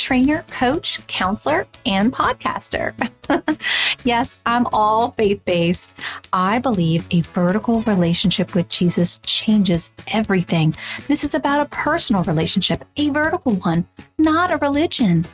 trainer, coach, counselor, and podcaster. yes, I'm all faith based. I believe a vertical relationship with Jesus changes everything. This is about a personal relationship, a vertical one, not a religion.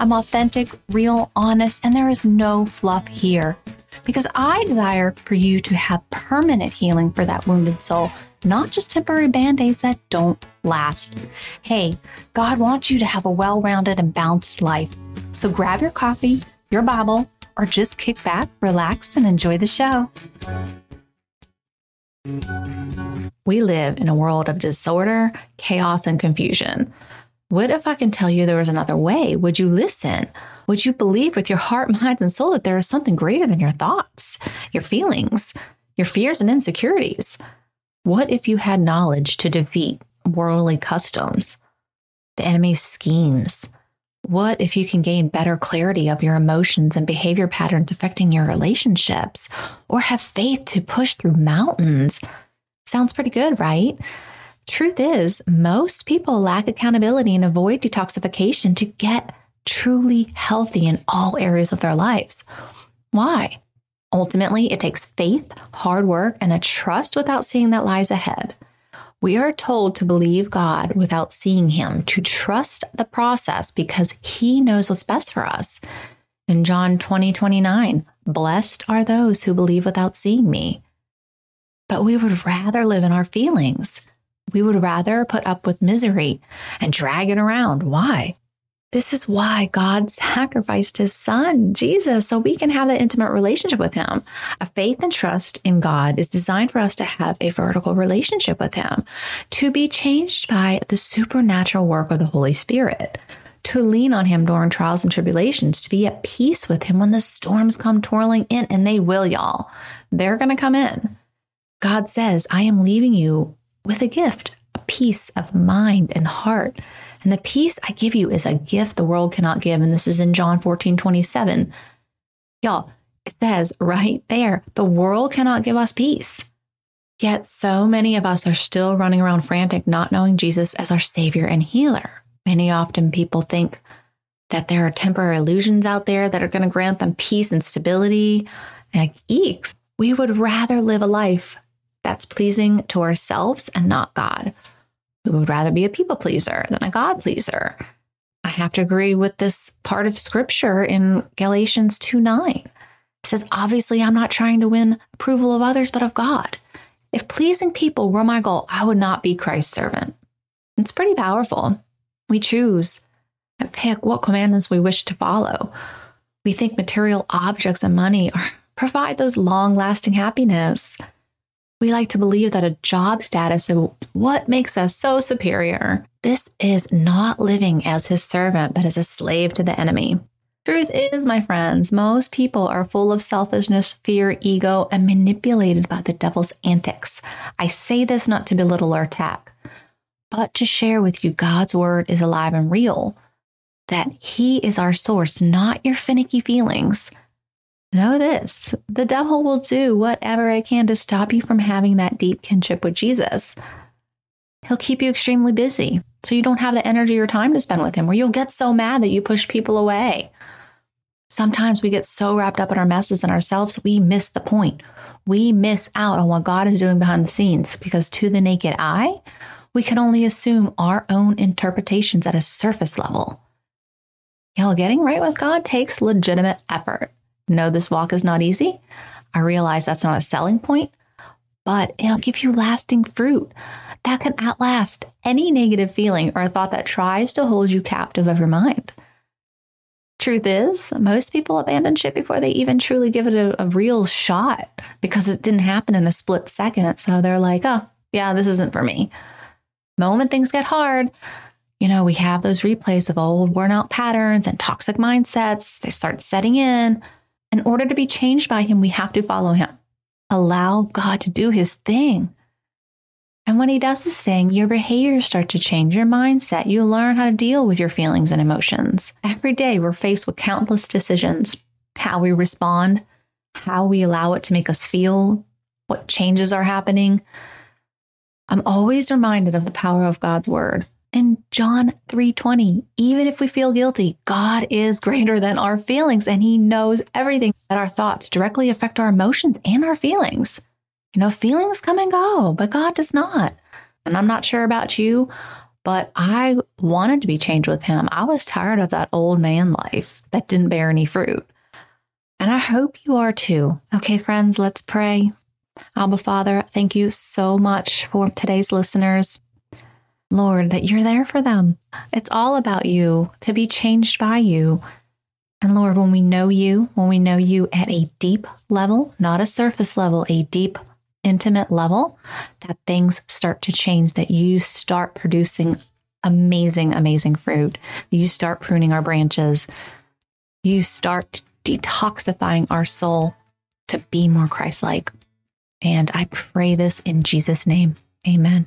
I'm authentic, real, honest, and there is no fluff here. Because I desire for you to have permanent healing for that wounded soul not just temporary band aids that don't last. Hey, God wants you to have a well rounded and balanced life. So grab your coffee, your Bible, or just kick back, relax, and enjoy the show. We live in a world of disorder, chaos, and confusion. What if I can tell you there was another way? Would you listen? Would you believe with your heart, mind, and soul that there is something greater than your thoughts, your feelings, your fears, and insecurities? What if you had knowledge to defeat worldly customs, the enemy's schemes? What if you can gain better clarity of your emotions and behavior patterns affecting your relationships, or have faith to push through mountains? Sounds pretty good, right? Truth is, most people lack accountability and avoid detoxification to get truly healthy in all areas of their lives. Why? Ultimately, it takes faith, hard work, and a trust without seeing that lies ahead. We are told to believe God without seeing Him, to trust the process because He knows what's best for us. In John 20, 29, blessed are those who believe without seeing me. But we would rather live in our feelings. We would rather put up with misery and drag it around. Why? This is why God sacrificed his son, Jesus, so we can have that intimate relationship with him. A faith and trust in God is designed for us to have a vertical relationship with him, to be changed by the supernatural work of the Holy Spirit, to lean on him during trials and tribulations, to be at peace with him when the storms come twirling in, and they will, y'all. They're going to come in. God says, I am leaving you with a gift, peace of mind and heart and the peace I give you is a gift the world cannot give. And this is in John 14, 27. Y'all, it says right there, the world cannot give us peace. Yet so many of us are still running around frantic, not knowing Jesus as our Savior and healer. Many often people think that there are temporary illusions out there that are going to grant them peace and stability. Like, eeks, we would rather live a life that's pleasing to ourselves and not God who would rather be a people pleaser than a God pleaser. I have to agree with this part of scripture in Galatians 2 9. It says, Obviously, I'm not trying to win approval of others, but of God. If pleasing people were my goal, I would not be Christ's servant. It's pretty powerful. We choose and pick what commandments we wish to follow. We think material objects and money are, provide those long lasting happiness. We like to believe that a job status is what makes us so superior. This is not living as his servant, but as a slave to the enemy. Truth is, my friends, most people are full of selfishness, fear, ego, and manipulated by the devil's antics. I say this not to belittle or attack, but to share with you God's word is alive and real, that he is our source, not your finicky feelings. Know this the devil will do whatever it can to stop you from having that deep kinship with Jesus. He'll keep you extremely busy so you don't have the energy or time to spend with him, or you'll get so mad that you push people away. Sometimes we get so wrapped up in our messes and ourselves, we miss the point. We miss out on what God is doing behind the scenes because to the naked eye, we can only assume our own interpretations at a surface level. Know, getting right with God takes legitimate effort. No, this walk is not easy. I realize that's not a selling point, but it'll give you lasting fruit that can outlast any negative feeling or thought that tries to hold you captive of your mind. Truth is, most people abandon shit before they even truly give it a, a real shot because it didn't happen in a split second. So they're like, oh, yeah, this isn't for me. Moment things get hard, you know, we have those replays of old worn out patterns and toxic mindsets. They start setting in. In order to be changed by Him, we have to follow Him. Allow God to do His thing. And when He does His thing, your behaviors start to change, your mindset. You learn how to deal with your feelings and emotions. Every day, we're faced with countless decisions how we respond, how we allow it to make us feel, what changes are happening. I'm always reminded of the power of God's word. In John 3:20, even if we feel guilty, God is greater than our feelings and he knows everything that our thoughts directly affect our emotions and our feelings. You know, feelings come and go, but God does not. And I'm not sure about you, but I wanted to be changed with him. I was tired of that old man life that didn't bear any fruit. And I hope you are too. Okay, friends, let's pray. Abba Father, thank you so much for today's listeners. Lord, that you're there for them. It's all about you, to be changed by you. And Lord, when we know you, when we know you at a deep level, not a surface level, a deep, intimate level, that things start to change, that you start producing amazing, amazing fruit. You start pruning our branches. You start detoxifying our soul to be more Christ like. And I pray this in Jesus' name. Amen.